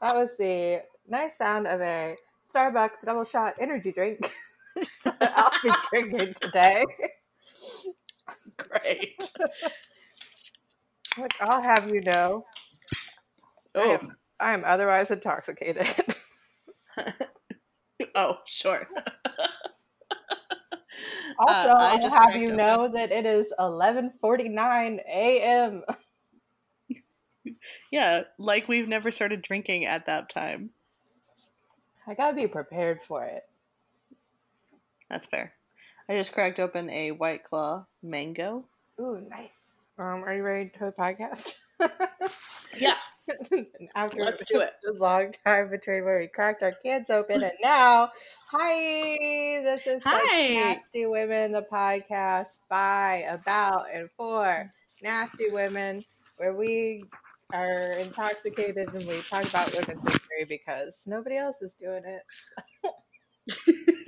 That was the nice sound of a Starbucks double shot energy drink. Just I'll be drinking today. Great. Look, I'll have you know, I Oh, am, I am otherwise intoxicated. oh, sure. also, Uh, I I'll have you open. know that it is 11:49 a.m. Yeah, like we've never started drinking at that time. I gotta be prepared for it. That's fair. I just cracked open a White Claw mango. Ooh, nice. Um, are you ready to podcast? Yeah, After Let's do it. a long time between where we cracked our cans open and now, hi, this is Hi. Nasty Women, the podcast by, about, and for nasty women, where we are intoxicated and we talk about women's history because nobody else is doing it.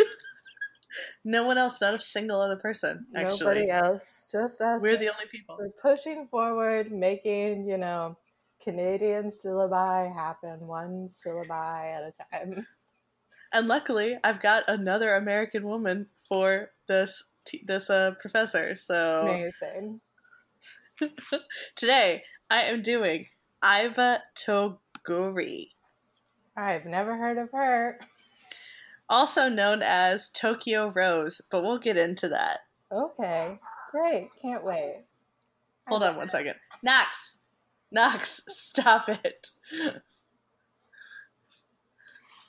no one else, not a single other person. Actually, Nobody else, just us. we're the only people. We're pushing forward, making, you know, Canadian syllabi happen one syllabi at a time. And luckily, I've got another American woman for this this uh, professor. So Amazing. today I am doing Iva Toguri, I've never heard of her. also known as Tokyo Rose, but we'll get into that. Okay, great. Can't wait. Hold on one second. Knox! Knox, stop it.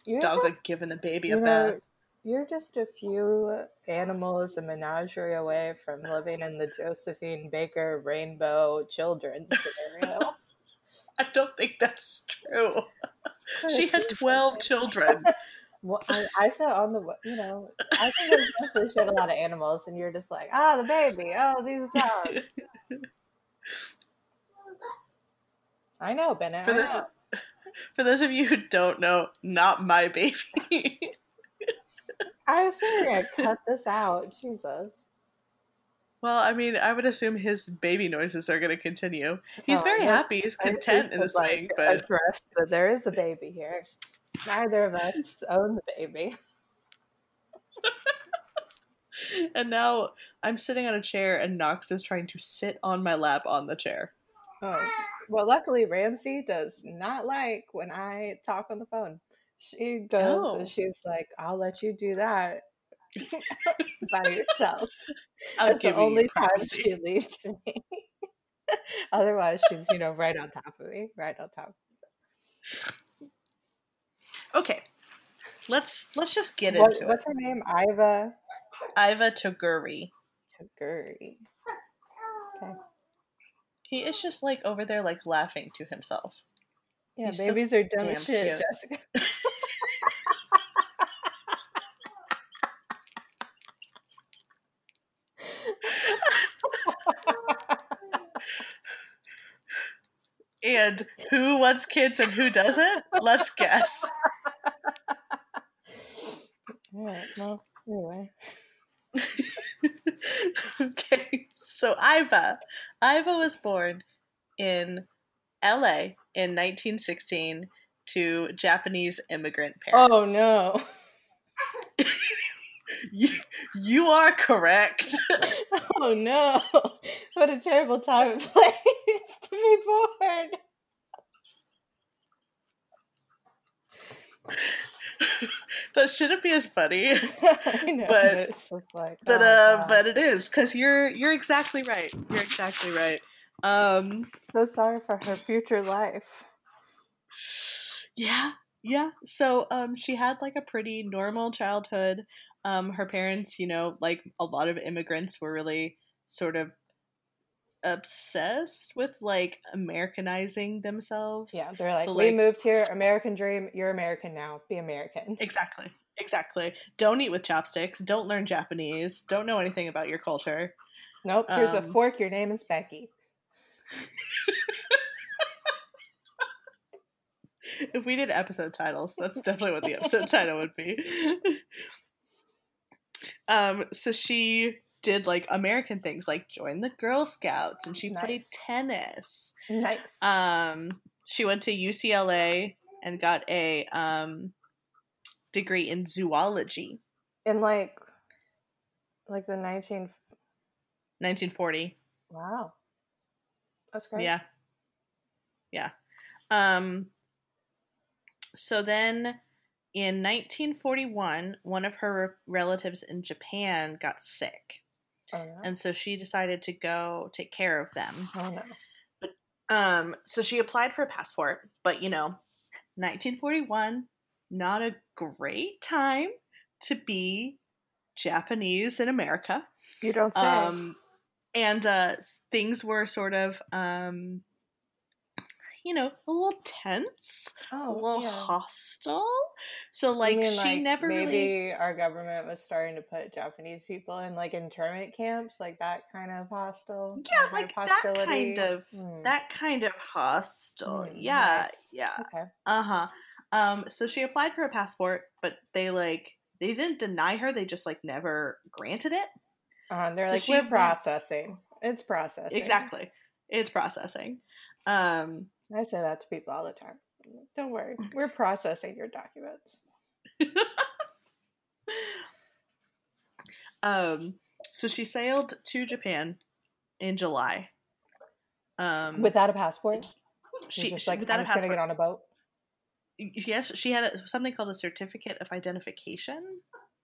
You're Dog just, like giving the baby a know, bath. You're just a few animals, a menagerie away from living in the Josephine Baker rainbow children scenario. I don't think that's true. She had 12 children. Well, I, I said on the, you know, I think there's definitely showed a lot of animals, and you're just like, oh, the baby, oh, these dogs. I know, Bennett. For I this- know. For those of you who don't know, not my baby. I was going to cut this out. Jesus. well, I mean, I would assume his baby noises are going to continue. He's Oh, very happy. He's content in the to, like, but address that there is a baby here. Neither of us own the baby. and now I'm sitting on a chair and Knox is trying to sit on my lap on the chair. Oh. Well, luckily, Ramsey does not like when I talk on the phone. She goes Oh. and she's like, I'll let you do that by yourself. I'll That's the only time she leaves me. Otherwise, she's, you know, right on top of me, right on top. Okay. Let's let's just get What, into what's her name? Iva it. Iva Toguri. Taguri. Okay. He is just like over there like laughing to himself. Yeah, so babies are dumb as shit, cute. Jessica. And who wants kids and who doesn't? Let's guess. All right. Well, anyway. okay. So Iva. Iva was born in LA in 1916 to Japanese immigrant parents. Oh no. You, you are correct. Oh no. What a terrible time and place to be born. that shouldn't be as funny. I know, But- it's just like, But oh, uh but it is cuz you're you're exactly right. You're exactly right. Um so sorry for her future life. Yeah, yeah. So um she had like a pretty normal childhood. Um her parents, you know, like a lot of immigrants were really sort of obsessed with like Americanizing themselves. Yeah, they're like, So, we like- moved here, American dream. You're American now. Be American. Exactly. Exactly. Don't eat with chopsticks. Don't learn Japanese. Don't know anything about your culture. Nope. Here's a Um, fork. Your name is Becky. If we did episode titles, that's definitely what the episode title would be. Um, so she did like American things like join the Girl Scouts and she played tennis. Nice. Um, she went to UCLA and got a um, degree in zoology. In like, like the 19. 1940. Wow. That's great. Yeah. Yeah. Um so then in 1941, one of her relatives in Japan got sick. Oh, no. And so she decided to go take care of them. oh no. Um so she applied for a passport, but you know, 1941 not a great time to be Japanese in America. You don't say. Um, and uh, things were sort of, um, you know, a little tense, a oh, little yeah. hostile. So, like, mean, she like, never maybe really. our government was starting to put Japanese people in like internment camps, like that kind of hostile. Yeah, kind like that kind of Hmm. that kind of hostile. Hmm, yeah, nice. yeah. Okay. Uh huh. Um. So she applied for a passport, but they like they didn't deny her. They just like never granted it. Uh, they're So like, we're processing. It's processing. Exactly. It's processing. Um. I say that to people all the time. Don't worry, we're processing your documents Um, so she sailed to Japan in July. Um, without a passport. she, She's just she- like, without I'm a just gonna passport. get on a boat. Yes, she had a, something called a certificate of identification,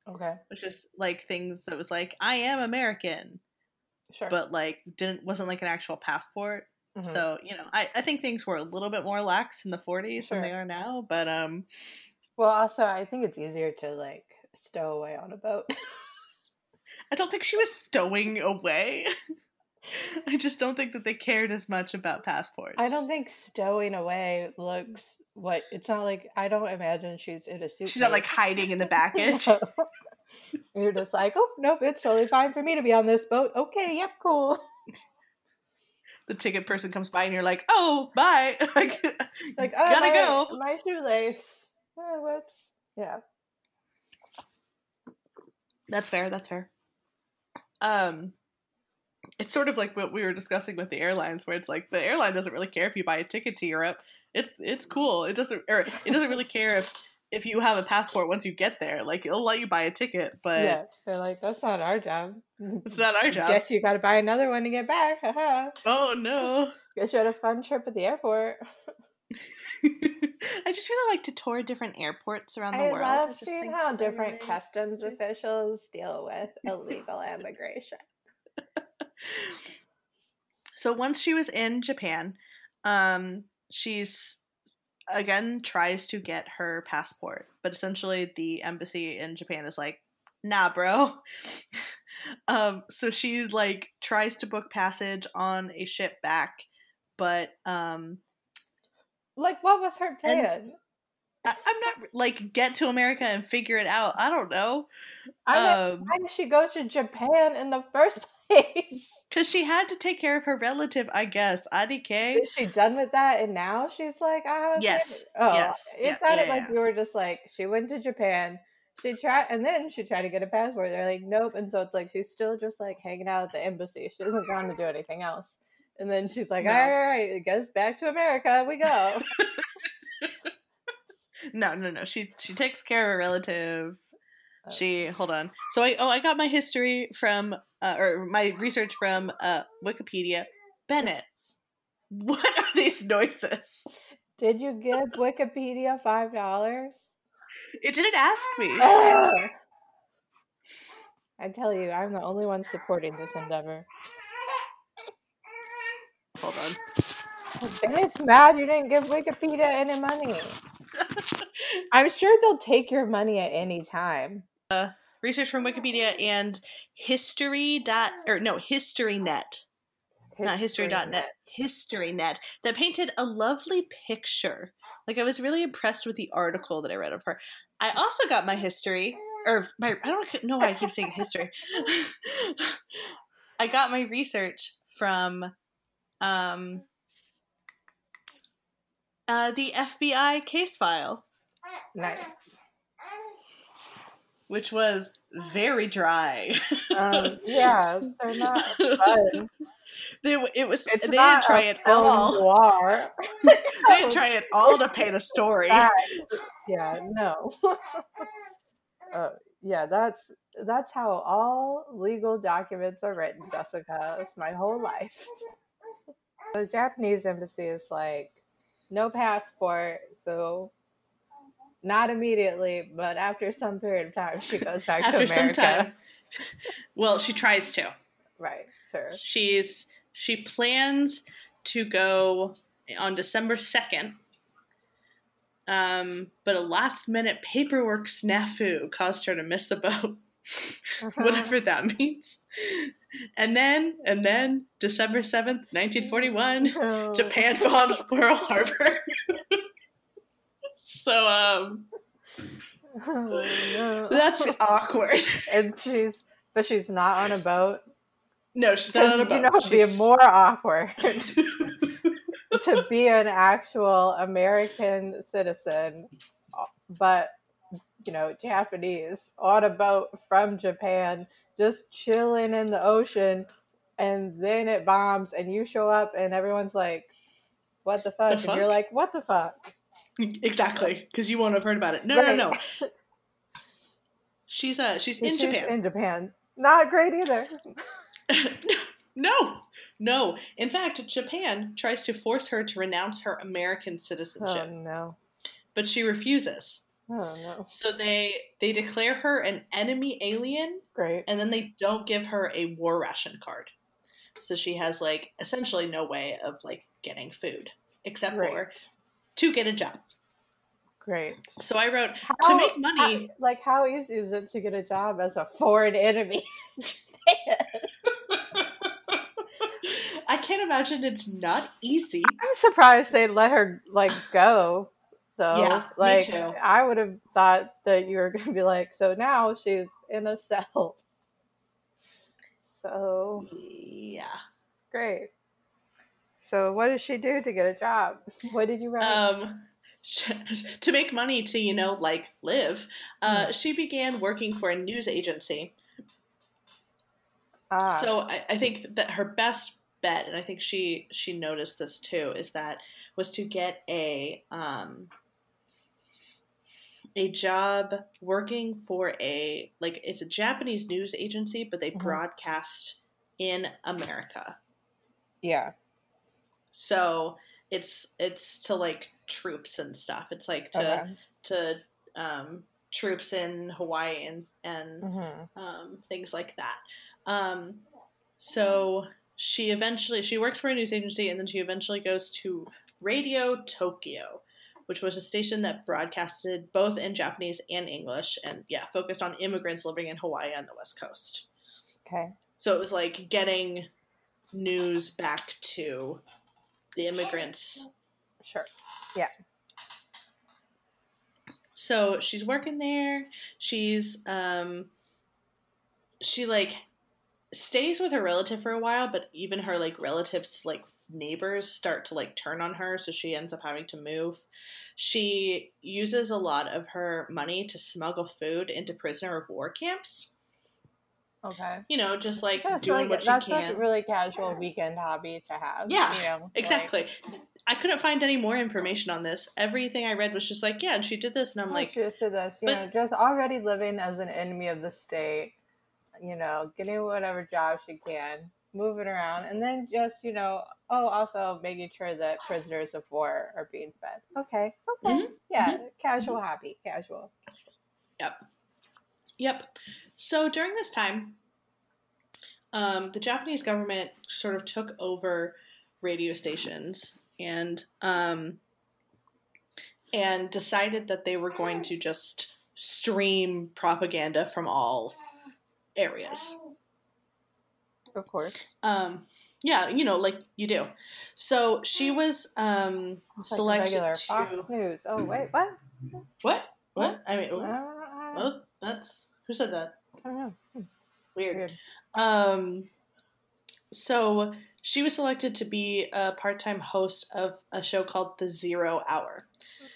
Okay, which is like things that was like I am American, sure. but like didn't wasn't like an actual passport. Mhm. So you know, I, I think things were a little bit more lax in the 40s than they are now. But um, well, also, I think it's easier to like stow away on a boat. I don't think she was stowing away. I just don't think that they cared as much about passports. I don't think stowing away looks what it's not like. I don't imagine she's in a suitcase. she's not like hiding in the baggage. No. You're just like, oh nope, it's totally fine for me to be on this boat. Okay, yep, cool. the ticket person comes by and you're like, oh, bye. like, Like, oh, gotta my, go. My shoelace. Oh, whoops. Yeah. That's fair. That's fair. Um, it's sort of like what we were discussing with the airlines, where it's like the airline doesn't really care if you buy a ticket to Europe. It's it's cool. It doesn't or it doesn't really care if if you have a passport once you get there. Like it'll let you buy a ticket, but yeah. They're like, that's not our job. it's not our job. Guess you got to buy another one to get back. Oh no. Guess you had a fun trip at the airport. I just really like to tour different airports around the I world. I love seeing how different customs officials deal with illegal immigration. So once she was in Japan, um, she's again tries to get her passport, but essentially the embassy in Japan is like, nah, bro. um, so she like tries to book passage on a ship back, but um, Like, what was her plan? I'm not like get to America and figure it out. I don't know. I mean, Um, why did she go to Japan in the first place? because she had to take care of her relative, I guess. IDK. Is she done with that? And now she's like, I have Yes. Oh, Yes. it Yeah, sounded yeah, like yeah. you were just like, she went to Japan. She tried, and then she tried to get a passport. They're like, nope. And so it's like she's still just like hanging out at the embassy. She doesn't want to do anything else. And then she's like, No. all right, I guess back to America we go. No, no, no. She she takes care of a relative. Oh. She hold on. So I oh I got my history from uh, or my research from uh, Wikipedia. Bennett, what are these noises? Did you give Wikipedia five dollars? It didn't ask me. I tell you, I'm the only one supporting this endeavor. Hold on. Bennett's mad you didn't give Wikipedia any money. I'm sure they'll take your money at any time. Research from Wikipedia and history dot or no History historynet not history.net historynet that painted a lovely picture. Like i was really impressed with the article that i read of her. I also got my history or my i don't know why i keep saying history. I got my research from um uh, the fbi case file Nice. which was very dry Um, yeah, they're not fun. They, it was. It's they didn't try it all. noir. They didn't try it all to paint a story. That- yeah, no. uh, yeah, that's that's how all legal documents are written, Jessica. It's my whole life. The Japanese embassy is like no passport, so not immediately, but after some period of time, she goes back After to some America. time. Well, she tries to. Right, sure. She's she plans to go on December second. Um, but a last minute paperwork snafu caused her to miss the boat. Whatever that means. And then and then December seventh, nineteen forty one, Oh. Japan bombs Pearl Harbor. so um Oh, no. that's awkward. and she's but she's not on a boat. No, she's not on a boat. You know, it'd be She's- more awkward to be an actual American citizen, but you know, Japanese on a boat from Japan, just chilling in the ocean, and then it bombs, and you show up, and everyone's like, "What the fuck?" The And you're like, "What the fuck?" exactly because you won't have heard about it. No, Right. no, no. She's uh she's in She's Japan. In Japan, not great either. no, no. In fact, Japan tries to force her to renounce her American Oh citizenship, no! but she refuses. Oh no! So they they declare her an enemy alien, Great. and then they don't give her a war ration card. So she has like essentially no way of like getting food except Great. for to get a job. Great. So I wrote to make money. how- like, how easy is it to get a job as a foreign enemy? I can't imagine it's not easy. I'm surprised they let her like go. Though, Yeah, like. I would have thought that you were going to be like, so now she's in a cell. So Yeah. great. So what does she do to get a job? What did you write? Um, to make money to you know like live, uh, Hmm. she began working for a news agency. ah, So I, I think that her best bet, and I think she she noticed this too, is that was to get a um a job working for a like it's a Japanese news agency, but they Mhm. broadcast in America. yeah. So it's it's to like troops and stuff. It's like to Okay. to um, troops in Hawaii and and hmm um, things like that. Um, so she eventually she works for a news agency, and then she eventually goes to Radio Tokyo, which was a station that broadcasted both in Japanese and English, and yeah, focused on immigrants living in Hawaii on the west coast. Okay. So it was like getting news back to the immigrants. Sure. Yeah. So she's working there. She's um she like stays with her relative for a while, but even her like relatives like neighbors start to like turn on her, so she ends up having to move. She uses a lot of her money to smuggle food into prisoner of war camps. Okay. You know, just like That's doing like what she that's can. like a really casual weekend hobby to have. Yeah, you know, like- Exactly. I couldn't find any more information on this. Everything I read was just like, yeah, and she did this, and I'm Oh, like, she just did this, you but- know, just already living as an enemy of the state, you know, getting whatever job she can, moving around, and then just, you know, oh, also making sure that prisoners of war are being fed. Okay, okay, Mhm, yeah, casual hobby, casual. Yep. Yep. So during this time, um, the Japanese government sort of took over radio stations and um, and decided that they were going to just stream propaganda from all areas. Of course, Um, yeah, you know, like you do. So she was um, it's like selected regular to Fox News. Oh wait, what? what? What? I mean, I don't, I don't- well, that's who said that? I don't know. Weird. Weird. Um, so she was selected to be a part-time host of a show called The Zero Hour.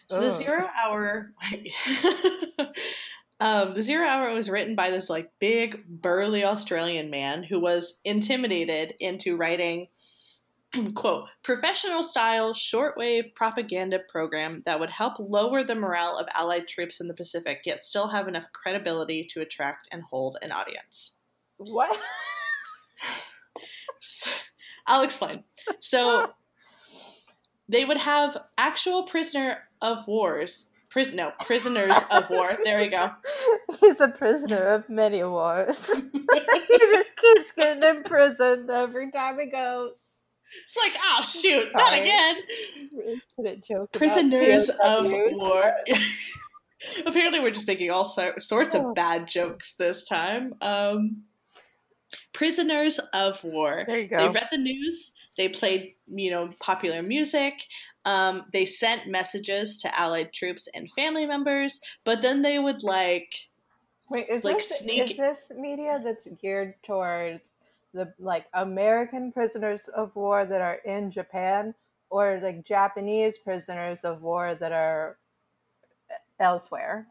So the Oh. Zero Hour, Um, the Zero Hour was written by this like big burly Australian man who was intimidated into writing quote professional style shortwave propaganda program that would help lower the morale of allied troops in the pacific yet still have enough credibility to attract and hold an audience What? i'll explain so they would have actual prisoner of wars pris- no prisoners of war there we go He's a prisoner of many wars. he just keeps getting imprisoned every time he goes. it's like oh shoot not again joke. prisoners of war. Apparently, we're just making all so- sorts Oh. of bad jokes this time. Um, prisoners of war. There you go. They read the news. They played, you know, popular music. Um, they sent messages to Allied troops and family members, but then they would like Wait, is like, this sneak- is this media that's geared towards the like American prisoners of war that are in Japan, or like Japanese prisoners of war that are elsewhere?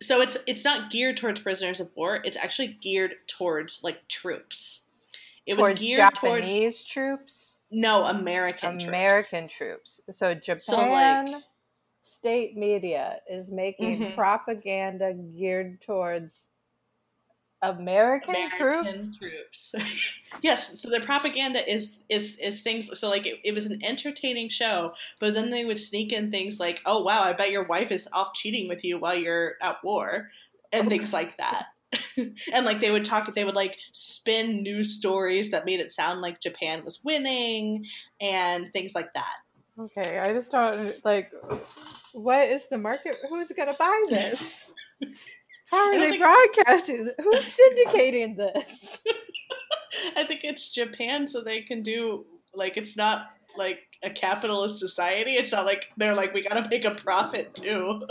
so it's it's not geared towards prisoners of war. It's actually geared towards like troops. It was towards geared towards Japanese troops, no American. American troops. So Japan So, like- state media is making Mhm. propaganda geared towards American, troops. troops. yes, so their propaganda is is is things. So like it, it was an entertaining show, but then they would sneak in things like, "Oh wow, I bet your wife is off cheating with you while you're at war," and things like that. and like they would talk, they would like spin news stories that made it sound like Japan was winning and things like that. Okay, I just don't like. What is the market? Who's gonna buy this? How are they think- broadcasting? Who's syndicating this? I think it's Japan, so they can do like it's not like a capitalist society. It's not like they're like we gotta make a profit too.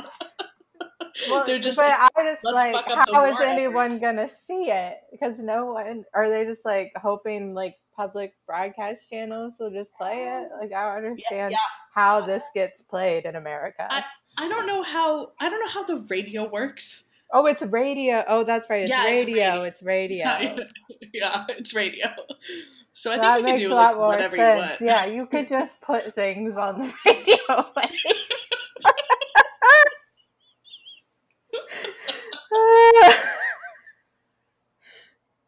Well, They're just but like, I just like, fuck up the how is war effort." anyone gonna see it? Because no one. Are they just like hoping like public broadcast channels will just play it? Like I don't understand yeah. how this gets played in America. I- I don't know how I don't know how the radio works. oh, it's radio. Oh, that's right. It's Yeah, it's radio. radio. It's radio. yeah, it's radio. So I think that we can do a lot like more whatever sense. you want. Yeah, you could just put things on the radio.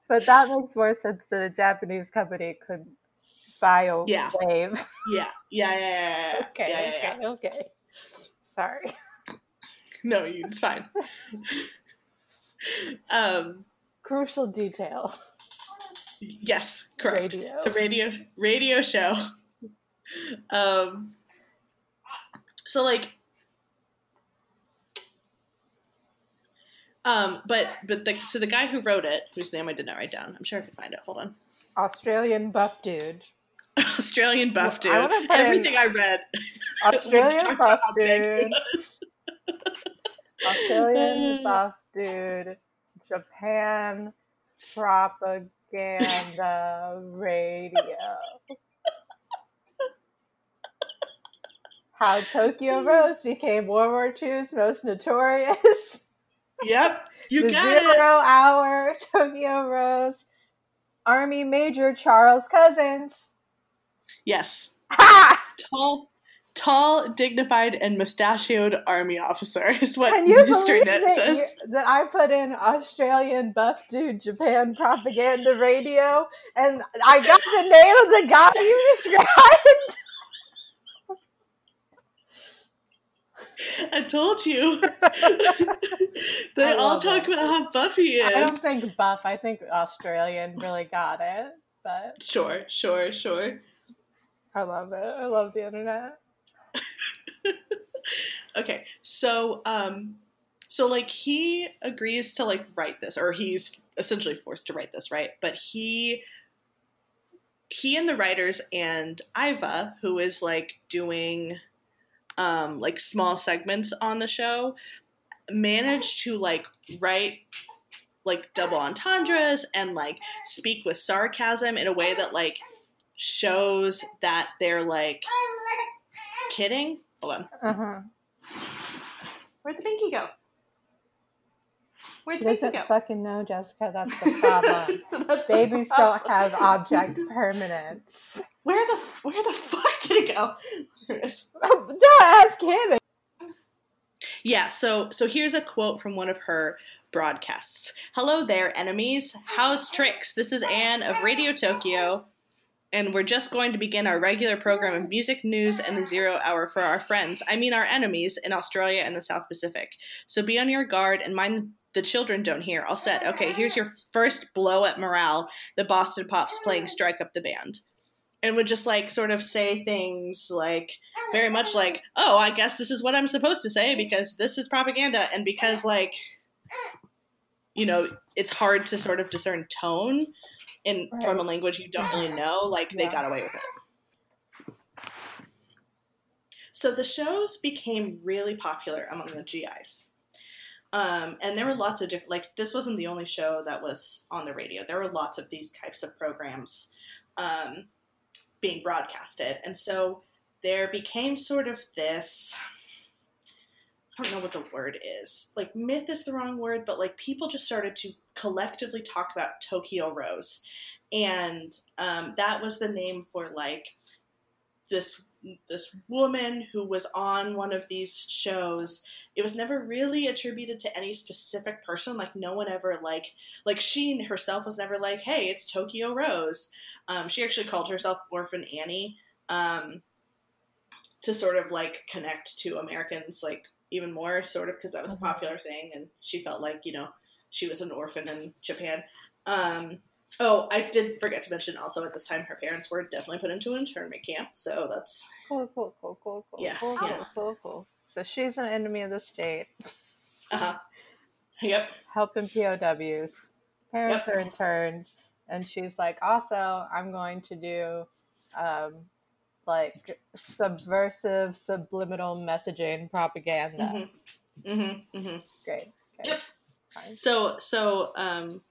but that makes more sense that a Japanese company could buy a Yeah. wave. Yeah, yeah, yeah, yeah, yeah. Okay, yeah, yeah, yeah. okay, okay. Sorry. No, you- it's fine. um, Crucial detail. yes, correct. Radio. It's a radio radio show. Um, so like, um, but but the so the guy who wrote it, whose name I did not write down, I'm sure I can find it. Hold on. Australian buff dude. Australian buff dude. I wanna put in- Everything I read. Australian buff about how big he dude. Australian buff dude, Japan propaganda radio. How Tokyo Rose became World War II's most notorious. Yep, you the got zero it. hour Tokyo Rose Army Major Charles Cousens. Yes, Ha! tall, tall, dignified, and mustachioed army officer is what Can you Mr. Net that, says. that I put in Australian buff dude Japan propaganda radio and I got the name of the guy you described? I told you. they all talk it. about how Buffy is. I don't think buff. I think Australian really got it, but Sure, sure, sure. I love it. I love the internet. Okay, so um, so like he agrees to like write this, or he's essentially forced to write this, right? But he he and the writers and Iva, who is like doing um like small segments on the show, managed to like write like double entendres and like speak with sarcasm in a way that like shows that they're like kidding. Hold on. Uh-huh. Where'd the pinky go? Where'd She the doesn't go? fucking know, Jessica. That's the problem. That's the Babies problem. don't have object permanence. Where the where the fuck did it go? Don't ask him. Yeah, so so here's a quote from one of her broadcasts. Hello there, enemies. How's tricks? This is Anne of Radio Tokyo, and we're just going to begin our regular program of music, news, and the zero hour for our friends. I mean our enemies in Australia and the South Pacific. So be on your guard and mind the children don't hear. All set. Okay, here's your first blow at morale. The Boston Pops playing Strike Up the Band. And would just like sort of say things like very much like, oh, I guess this is what I'm supposed to say because this is propaganda, and because like, you know, it's hard to sort of discern tone in Right. from a language you don't really know. Like they got away with it. So the shows became really popular among the GIs. Um, and there were lots of different, like, this wasn't the only show that was on the radio. There were lots of these types of programs um, being broadcasted. And so there became sort of this I don't know what the word is. Like myth is the wrong word, but like people just started to collectively talk about Tokyo Rose. And um, that was the name for like this this woman who was on one of these shows. It was never really attributed to any specific person. Like no one ever like like she herself was never like, "Hey, it's Tokyo Rose." Um, she actually called herself Orphan Annie um, to sort of like connect to Americans like even more, sort of because that was a popular thing, and she felt like you know she was an orphan in Japan. Um, oh, I did forget to mention also at this time her parents were definitely put into an internment camp, so that's Cool, cool, cool, cool, cool, Yeah, cool, yeah. cool, cool, cool. So she's an enemy of the state, uh huh. Yep. helping POWs. Parents Yep. are interned, and she's like, also, I'm going to do um, like subversive, subliminal messaging propaganda. Mm hmm hmm hmm Great. Okay. Yep. Fine. So so um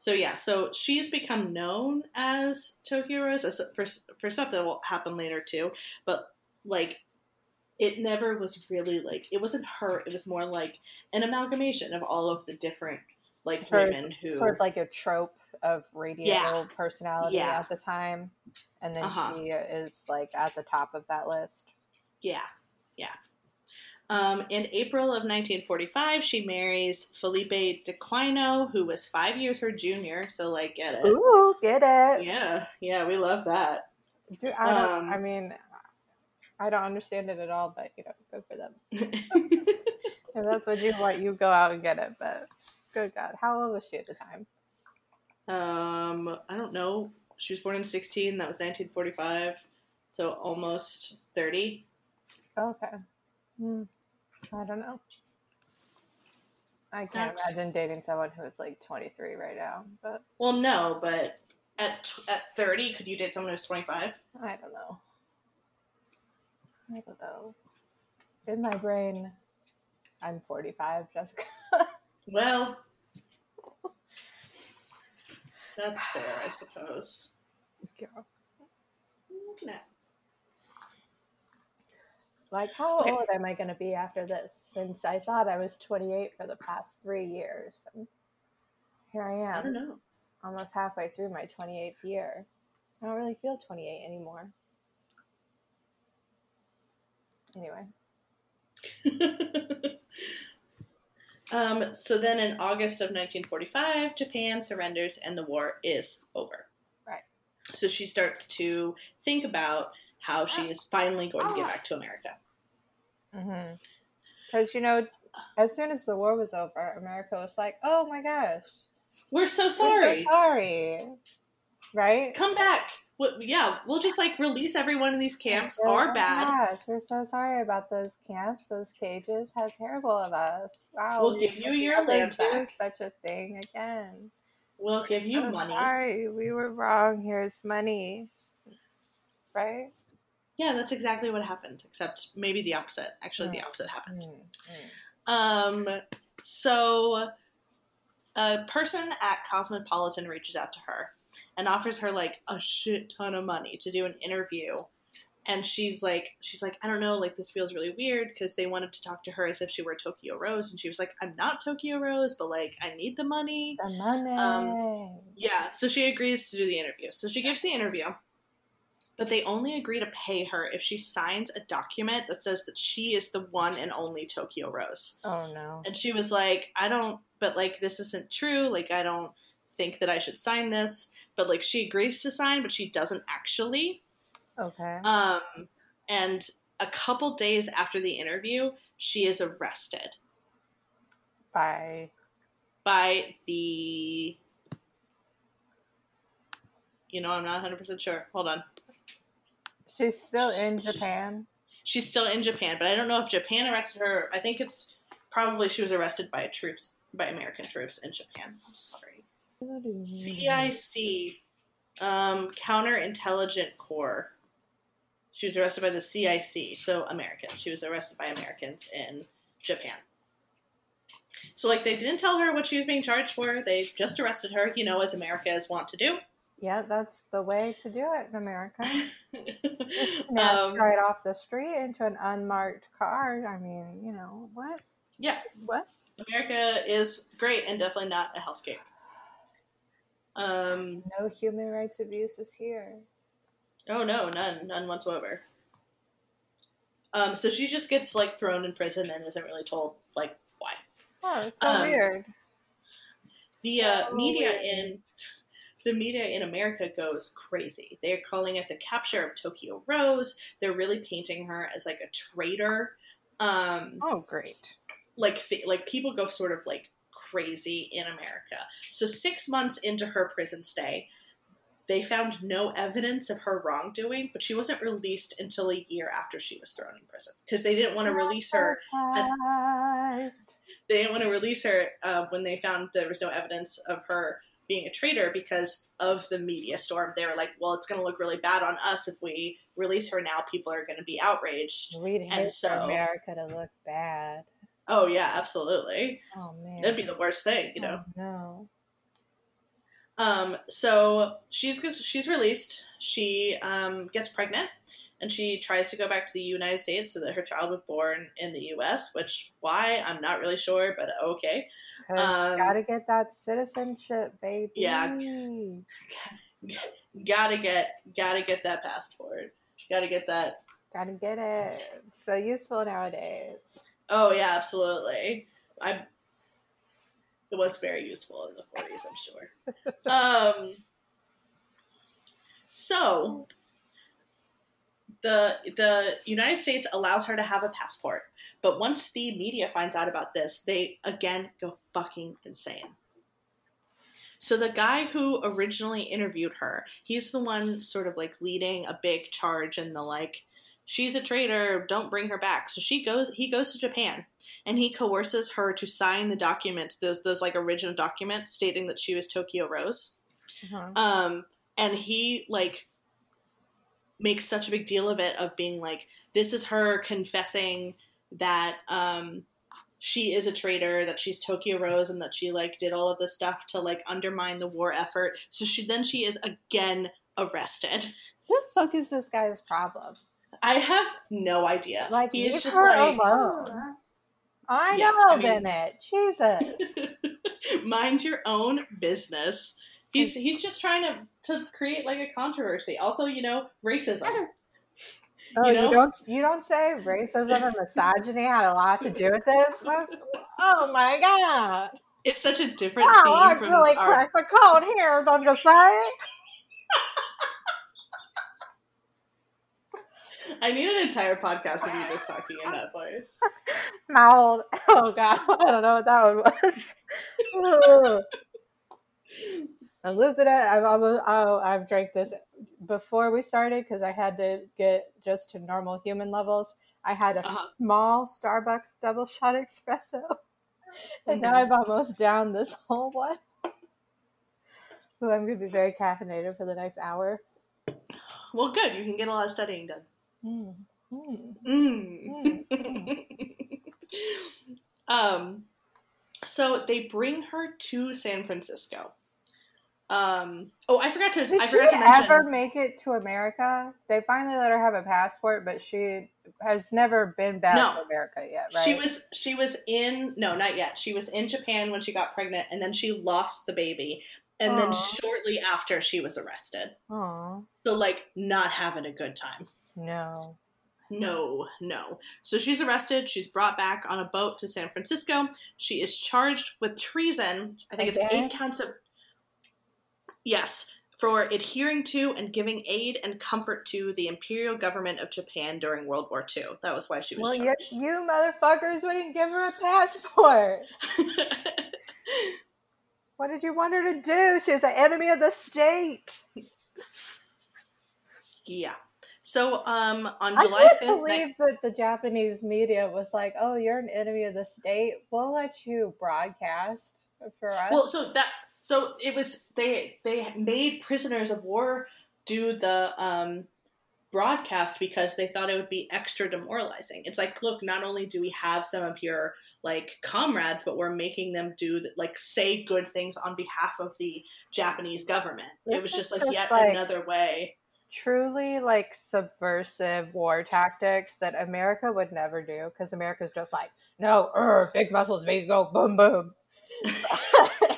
so yeah, so she's become known as Tokyo Rose as for for stuff that will happen later too, but like it never was really like it wasn't her. It was more like an amalgamation of all of the different like Sort women who Sort of like a trope of radio Yeah. personality Yeah. at the time, and then Uh-huh. she is like at the top of that list. Yeah, yeah. Um, in April of 1945, she marries Felipe d'Aquino, who was five years her junior. So, like, get it? Ooh, get it? Yeah, yeah, we love that. Dude, I don't. Um, I mean, I don't understand it at all, but you know, good for them. If that's what you want, you go out and get it. But good God, how old was she at the time? um, I don't know. She was born in 16. That was 1945. So almost 30. Okay. Hmm. I don't know. I can't imagine dating someone who is like 23 right now, but Well, no, but at tw- at 30, could you date someone who's 25? I don't know. I don't know. In my brain, I'm 45, Jessica. Well, that's fair, I suppose. Girl. Nah. Like, how old am I going to be after this? Since I thought I was 28 for the past three years. And here I I don't am, know. almost halfway through my 28th year. I don't really feel 28 anymore. Anyway, um, so then in August of 1945, Japan surrenders and the war is over. Right. So she starts to think about how she uh, is finally going to get oh. back to America. Mm-hmm. because you know, as soon as the war was over, America was like, "Oh my gosh, We're so we're so sorry. sorry," right? Come back. Well, yeah, we'll just like release everyone in these camps Oh are bad. Gosh, we're so sorry about those camps, those cages. How terrible of us! Wow, We'll give you your land back. Such a thing again. We'll give you So money. Sorry, we were wrong. Here's money. Right? Yeah, that's exactly what happened, except maybe the opposite. Actually, the opposite happened. Mm, Um, so a person at Cosmopolitan reaches out to her and offers her like a shit ton of money to do an interview. And she's like she's like i don't know like this feels really weird because they wanted to talk to her as if she were tokyo rose. And she was like i'm not tokyo rose but like i need the money. The money. Um, yeah so she agrees to do the interview. So she gives the interview but they only agree to pay her if she signs a document that says that she is the one and only tokyo rose oh no. and she was like i don't but like this isn't true like i don't think that i should sign this but like she agrees to sign but she doesn't actually Okay. um, and a couple days after the interview, she is arrested Bye. by the. You know, I'm not 100% sure. Hold on. She's still in Japan. She's still in Japan, but I don't know if Japan arrested her. I think it's probably she was arrested by troops, by American troops in Japan. I'm sorry. CIC, um, Counterintelligence Corps. She was arrested by the CIC, so American. She was arrested by Americans in Japan. So, like, they didn't tell her what she was being charged for. They just arrested her, you know, as Americans want to do. Yeah, that's the way to do it in America. Um, right off the street into an unmarked car. I mean, you know, what? yeah, What? America is great and definitely not a hellscape. Um, No human rights abuses here. Oh no, none, none whatsoever. Um, so she just gets like thrown in prison and isn't really told like why. Oh, it's so Um, weird. The uh, So media weird. in the media in America goes crazy. They're calling it the capture of Tokyo Rose. They're really painting her as like a traitor. Um, Oh, great. like like people go sort of like crazy in America. So 6 months into her prison stay, they found no evidence of her wrongdoing, but she wasn't released until a year after she was thrown in prison because they didn't want to release her. They didn't want to release her uh, when they found there was no evidence of her being a traitor because of the media storm. They were like, "Well, it's going to look really bad on us if we release her now. People are going to be outraged." We'd And hate for so- America to look bad. Oh yeah, absolutely. Oh man. That'd be the worst thing, you know. Oh, no. Um, so she's she's released. She um, gets pregnant, and she tries to go back to the United States so that her child was born in the U.S. Which why I'm not really sure, but okay. Um, gotta get that citizenship, baby. yeah. Gotta get gotta get that passport. Gotta get that. Gotta get it. It's so useful nowadays. Oh yeah, absolutely. I. It was very useful in the 40s, I'm sure. um. So the the United States allows her to have a passport, but once the media finds out about this, they again go fucking insane. So the guy who originally interviewed her, he's the one sort of like leading a big charge in the like she's a traitor, don't bring her back. So she goes he goes to Japan and he coerces her to sign the documents, those those like original documents stating that she was Tokyo Rose. Uh-huh. Um, and he like makes such a big deal of it of being like, this is her confessing that um she is a traitor, that she's Tokyo Rose, and that she like did all of this stuff to like undermine the war effort. So she then she is again arrested. What the fuck is this guy's problem? I have no idea. Like, he leave just her like alone. I Yeah, know, I mean- Bennett. Jesus. mind your own business. He's he's just trying to to create like a controversy. Also, you know, racism. Oh, You you, know? don't you don't say racism and misogyny had a lot to do with this? That's, oh my god! It's such a different Wow, theme I from really our cracked the code here. Don't you say? I need an entire podcast of you just talking in that voice. Mouth. Oh god, I don't know what that one was. I'm losing it. I've almost, oh, I've drank this before we started because I had to get just to normal human levels. I had a Uh-huh. small Starbucks double shot espresso, and now Mhm. I've almost down this whole one. So I'm going to be very caffeinated for the next hour. Well, good. You can get a lot of studying done. Mm. Mm. Mm. Mm. um, so they bring her to San Francisco. Um, oh, I forgot to. Did I she to mention. ever make it to America? They finally let her have a passport, but she has never been back No. to America yet, right? She was she was in no, not yet. She was in Japan when she got pregnant, and then she lost the baby, and then shortly after she was arrested. Oh So like not having a good time. no. No, no. So she's arrested. She's brought back on a boat to San Francisco. She is charged with treason. I think it's eight counts of. Yes, for adhering to and giving aid and comfort to the imperial government of Japan during World War II. That was why she was Well, you, charged. you motherfuckers wouldn't give her a passport. What did you want her to do? She was an enemy of the state. yeah. So, um, on I July can't fifth, believe that the Japanese media was like, "Oh, you're an enemy of the state. We'll let you broadcast for us." Well, so that so it was they they made prisoners of war do the um broadcast because they thought it would be extra demoralizing. It's like, look, not only do we have some of your like comrades, but we're making them do like say good things on behalf of the Japanese government. it was just like just yet like- another way. truly like subversive war tactics that America would never do because America's just like, no, er, big muscles you go boom boom.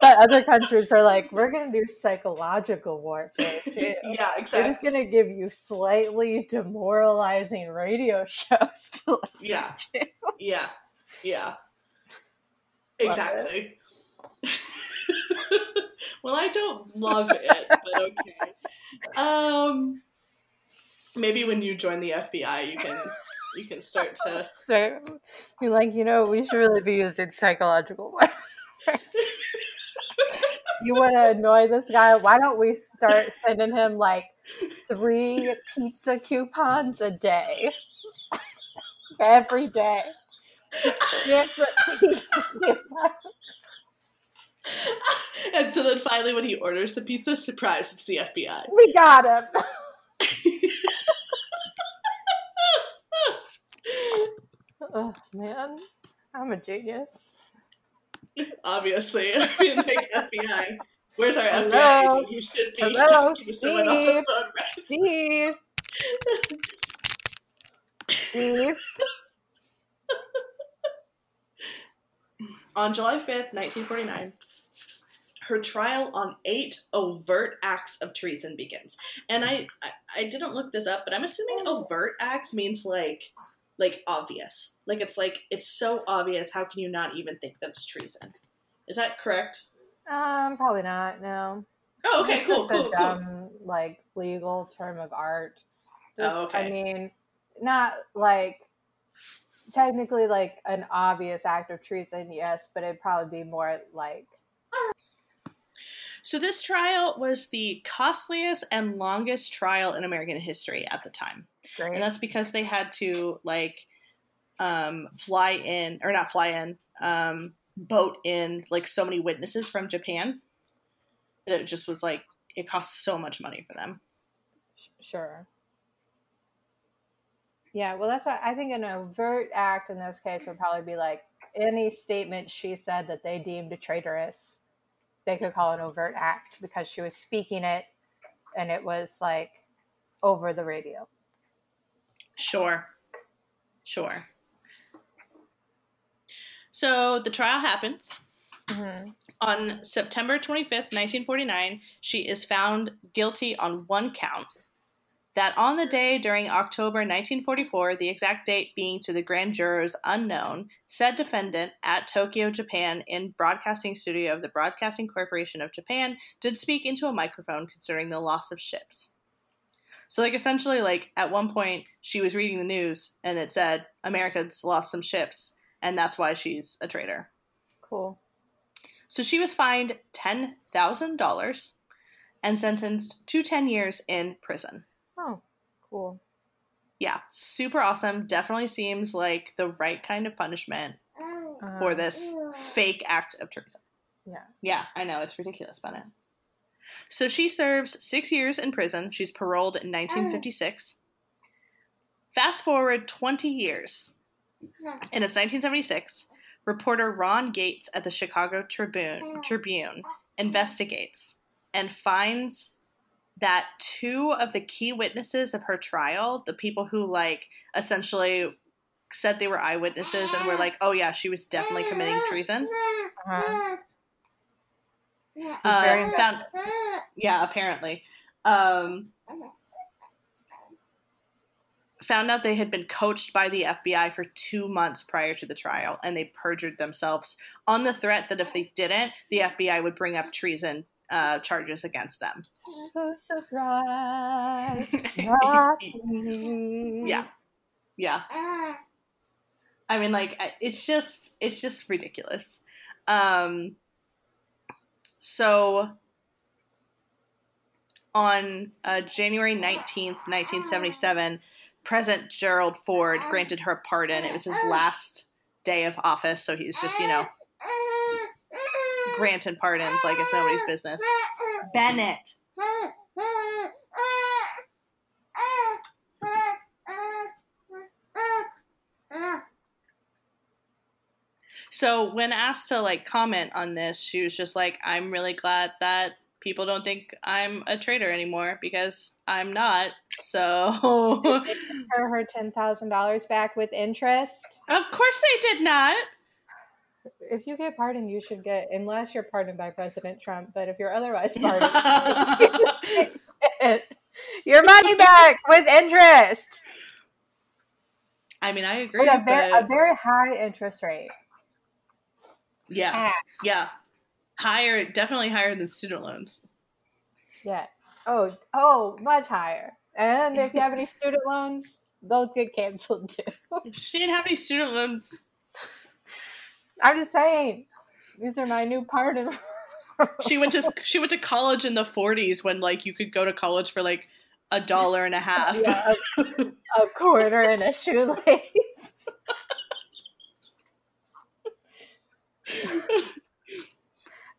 but other countries are like, we're gonna do psychological warfare too. yeah, We're exactly. just gonna give you slightly demoralizing radio shows to listen Yeah. to. Yeah, yeah, exactly. well, I don't love it, but okay. Um, maybe when you join the FBI, you can you can start to. So you're like, you know, we should really be using psychological warfare. You want to annoy this guy? Why don't we start sending him like three pizza coupons a day? Every day. Different pizza coupons. and so then finally, when he orders the pizza, surprise, it's the FBI. We got him. Oh man, I'm a genius. Obviously, I mean, like FBI. Where's our Hello? FBI? You should be Hello, talking to someone on the Steve? phone right Steve. Steve. On July 5th, 1949, her trial on eight overt acts of treason begins. And I, I, I didn't look this up, but I'm assuming oh. overt acts means like like obvious. Like it's like it's so obvious, how can you not even think that's treason? Is that correct? Um, probably not. No. Oh, okay, It's cool, just a cool, cool. like legal term of art. Oh, okay. I mean, not like technically like an obvious act of treason, yes, but it'd probably be more like So this trial was the costliest and longest trial in American history at the time. great. and that's because they had to like um fly in or not fly in um boat in like so many witnesses from japan that it just was like it cost so much money for them Sh- Sure. Yeah, well, that's why I think an overt act in this case would probably be like any statement she said that they deemed a traitorous, they could call an overt act because she was speaking it and it was like over the radio. sure sure so the trial happens Mm-hmm. on september 25th 1949 she is found guilty on one count that on the day during October 1944, the exact date being to the grand jurors unknown, said defendant at Tokyo, Japan, in broadcasting studio of the Broadcasting Corporation of Japan, did speak into a microphone concerning the loss of ships. So, like, essentially, like, at one point, she was reading the news and it said, America's lost some ships, and that's why she's a traitor. Cool. So she was fined $10,000 and sentenced to 10 years in prison. Cool. Yeah, super awesome. Definitely seems like the right kind of punishment for Uh, this fake act of treason. Yeah. Yeah, I know. It's ridiculous, but. So she serves six years in prison. She's paroled in 1956. Fast forward 20 years, and it's 1976. reporter Ron Yates at the Chicago Tribune, Tribune investigates and finds that two of the key witnesses of her trial, the people who like essentially said they were eyewitnesses and were like, "Oh yeah, she was definitely committing treason." Uh-huh. Uh, very- found, yeah, apparently, um, found out they had been coached by the FBI for two months prior to the trial, and they perjured themselves on the threat that if they didn't, the FBI would bring up treason uh, charges against them. Not me. Yeah, yeah. I mean, like, it's just, it's just ridiculous. Um, so on uh, January 19th, 1977, President Gerald Ford granted her a pardon. It was his last day of office, so he's just, you know, granting pardons like it's nobody's business. Bennett. So when asked to like comment on this, she was just like, "I'm really glad that people don't think I'm a traitor anymore because I'm not." So, Her her ten thousand dollars back with interest. of course they did not. If you get pardoned, you should get unless you're pardoned by President Trump. But if you're otherwise pardoned, your money back with interest. I mean, I agree, With a, very, a very high interest rate. yeah, Ah, yeah, higher, definitely higher than student loans. yeah. Oh, oh, much higher. And if you have any student loans, those get canceled too. She didn't have any student loans. I'm just saying, these are my new pardon. She went to she went to college in the 40s when like you could go to college for like a dollar and a half. Yeah, a, a quarter and a shoelace.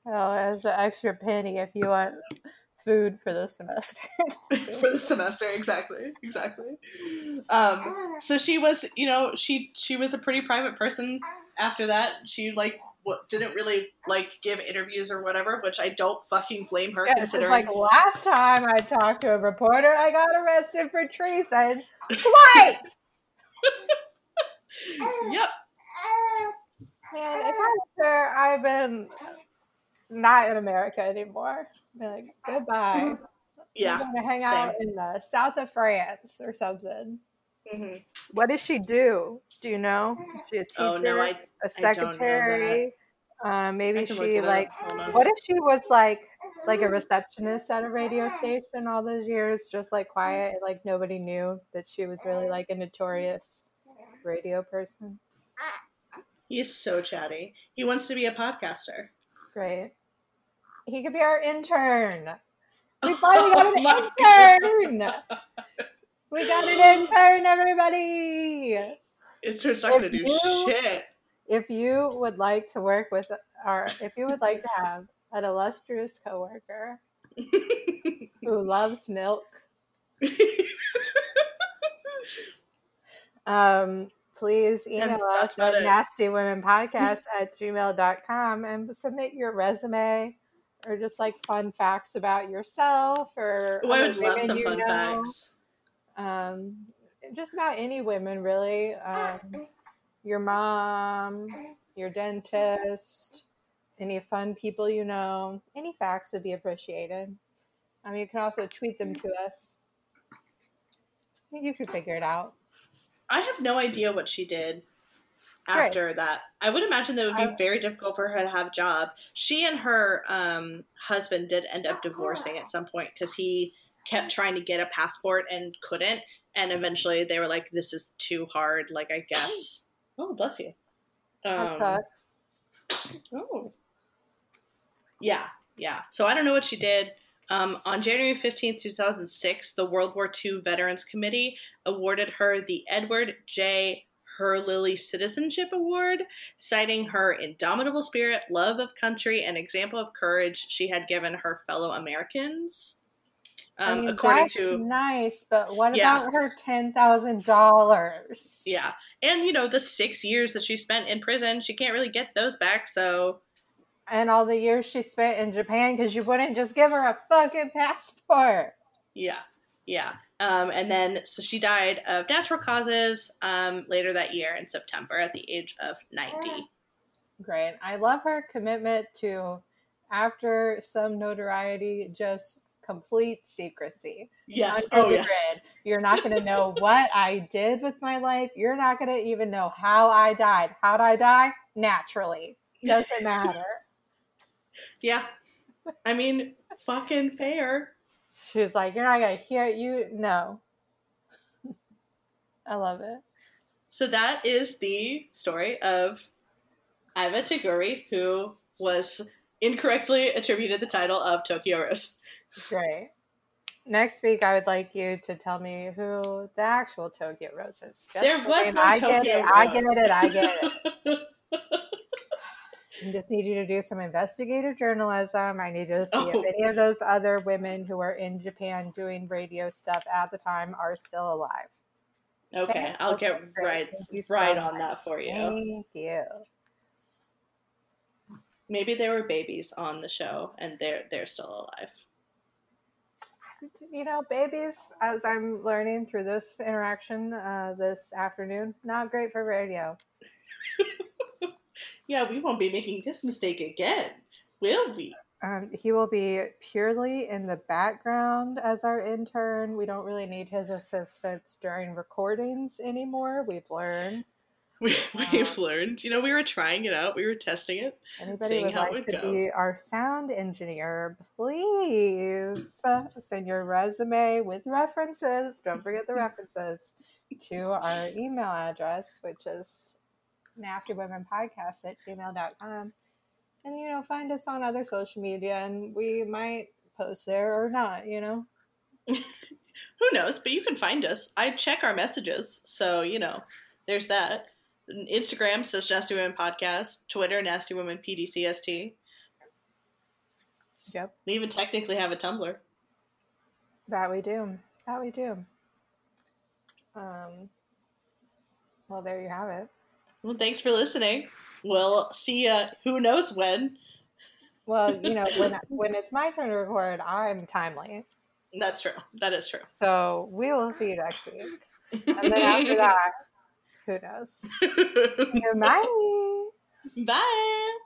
oh, as an extra penny if you want food for the semester. for the semester exactly exactly um so she was you know she she was a pretty private person after that she like w- didn't really like give interviews or whatever which i don't fucking blame her Yeah, considering like last time I talked to a reporter, I got arrested for treason twice. yep Man, if I'm sure I've been not in America anymore, be like goodbye. I'm yeah gonna hang out in the south of France or something. Mhm. What does she do? Do you know? Is she a teacher? oh no i a I don't know that. secretary? Uh, maybe she like. What if she was like like a receptionist at a radio station all those years, just like quiet, like nobody knew that she was really like a notorious radio person? he's so chatty he wants to be a podcaster Great. He could be our intern. We finally got Oh an my intern. We got an intern, everybody. interns not gonna do you- shit If you would like to work with our, if you would like to have an illustrious coworker who loves milk, um, please email us at nastywomenpodcast at gmail.com and submit your resume or just like fun facts about yourself or oh, i would love some you fun know. facts. Um, just about any women really. Um, your mom your dentist any fun people you know. Any facts would be appreciated. Um, you can also tweet them to us. You can figure it out I have no idea what she did Right. after that. I would imagine that it would be I- very difficult for her to have a job. She and her um, husband did end up divorcing at some point because he kept trying to get a passport and couldn't. And eventually they were like, this is too hard. Like, I guess. Oh, bless you. that Um, sucks Oh. Yeah, yeah. So I don't know what she did. Um, on January 15, 2006, the World War II Veterans Committee awarded her the Edward J. Herlihy Citizenship Award, citing her indomitable spirit, love of country, and example of courage she had given her fellow Americans. I Um, mean, according that's to nice, but what Yeah. about her ten thousand dollars? Yeah, And you know, the six years that she spent in prison, she can't really get those back. So, And all the years she spent in Japan because you wouldn't just give her a fucking passport. yeah, yeah. Um, and then, so she died of natural causes um, later that year in September at the age of 90. Great. I love her commitment to, after some notoriety, just complete secrecy. Yes. Under Oh, yes. grid. You're not going to know what I did with my life. You're not going to even know how I died. How'd I die? Naturally. Doesn't matter. Yeah. I mean, fucking fair. She was like, You're not going to hear it. You no. I love it. So that is the story of Iva Toguri, who was incorrectly attributed the title of Tokyo Rose. Great. Next week, I would like you to tell me who the actual Tokyo Rose is. Just There was no I Tokyo get it. I get it. I get it. I just need you to do some investigative journalism. I need to see Oh. if any of those other women who were in Japan doing radio stuff at the time are still alive. Okay, I'll Okay, get right you so right on much. that for you. Thank you. Maybe there were babies on the show and they're they're still alive. You know, babies, as I'm learning through this interaction uh, this afternoon, not great for radio. Yeah, we won't be making this mistake again, will we? Um, he will be purely in the background as our intern. We don't really need his assistance during recordings anymore. We've learned. We, Wow. we've learned. You know, we were trying it out. We were testing it. Anybody Seeing would how it like would to go. be our sound engineer, please send your resume with references. Don't forget the references to our email address, which is nastywomenpodcast at gmail.com. And, you know, find us on other social media and we might post there or not, you know? Who knows? But you can find us. I check our messages, so you know, there's that. Instagram says Nasty Women Podcast. Twitter Nasty Women PDCST. Yep. We even technically have a Tumblr. That we do. That we do. Um, well, there you have it. Well, thanks for listening. We'll see ya. Who knows when? Well, you know, when when it's my turn to record, I'm timely. That's true. That is true. So we will see you next week. And then after that, who knows? Bye. Bye.